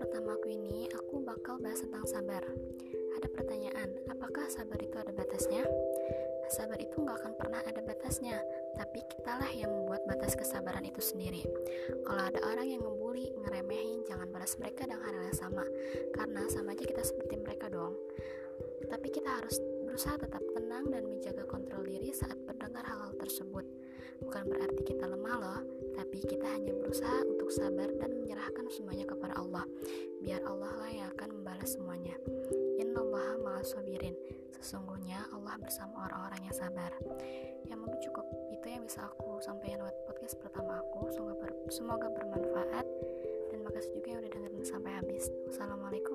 pertamaku ini aku bakal bahas tentang sabar. Ada pertanyaan, apakah sabar itu ada batasnya? Sabar itu nggak akan pernah ada batasnya, tapi kitalah yang membuat batas kesabaran itu sendiri. Kalau ada orang yang ngebully, ngeremehin, jangan balas mereka dengan hal yang sama, karena sama aja kita seperti mereka dong. Tapi kita harus berusaha tetap tenang dan menjaga kontrol diri saat mendengar hal-hal tersebut. Bukan berarti kita lemah loh, tapi kita hanya berusaha untuk sabar dan menyerahkan semuanya kepada Allah. Biar Allah lah yang akan membalas semuanya. Innallaha ma'asobirin. Sesungguhnya Allah bersama orang-orang yang sabar. Ya mungkin cukup itu yang bisa aku sampaikan lewat podcast pertama aku. Semoga, ber semoga bermanfaat dan makasih juga yang udah dengerin sampai habis. Wassalamualaikum.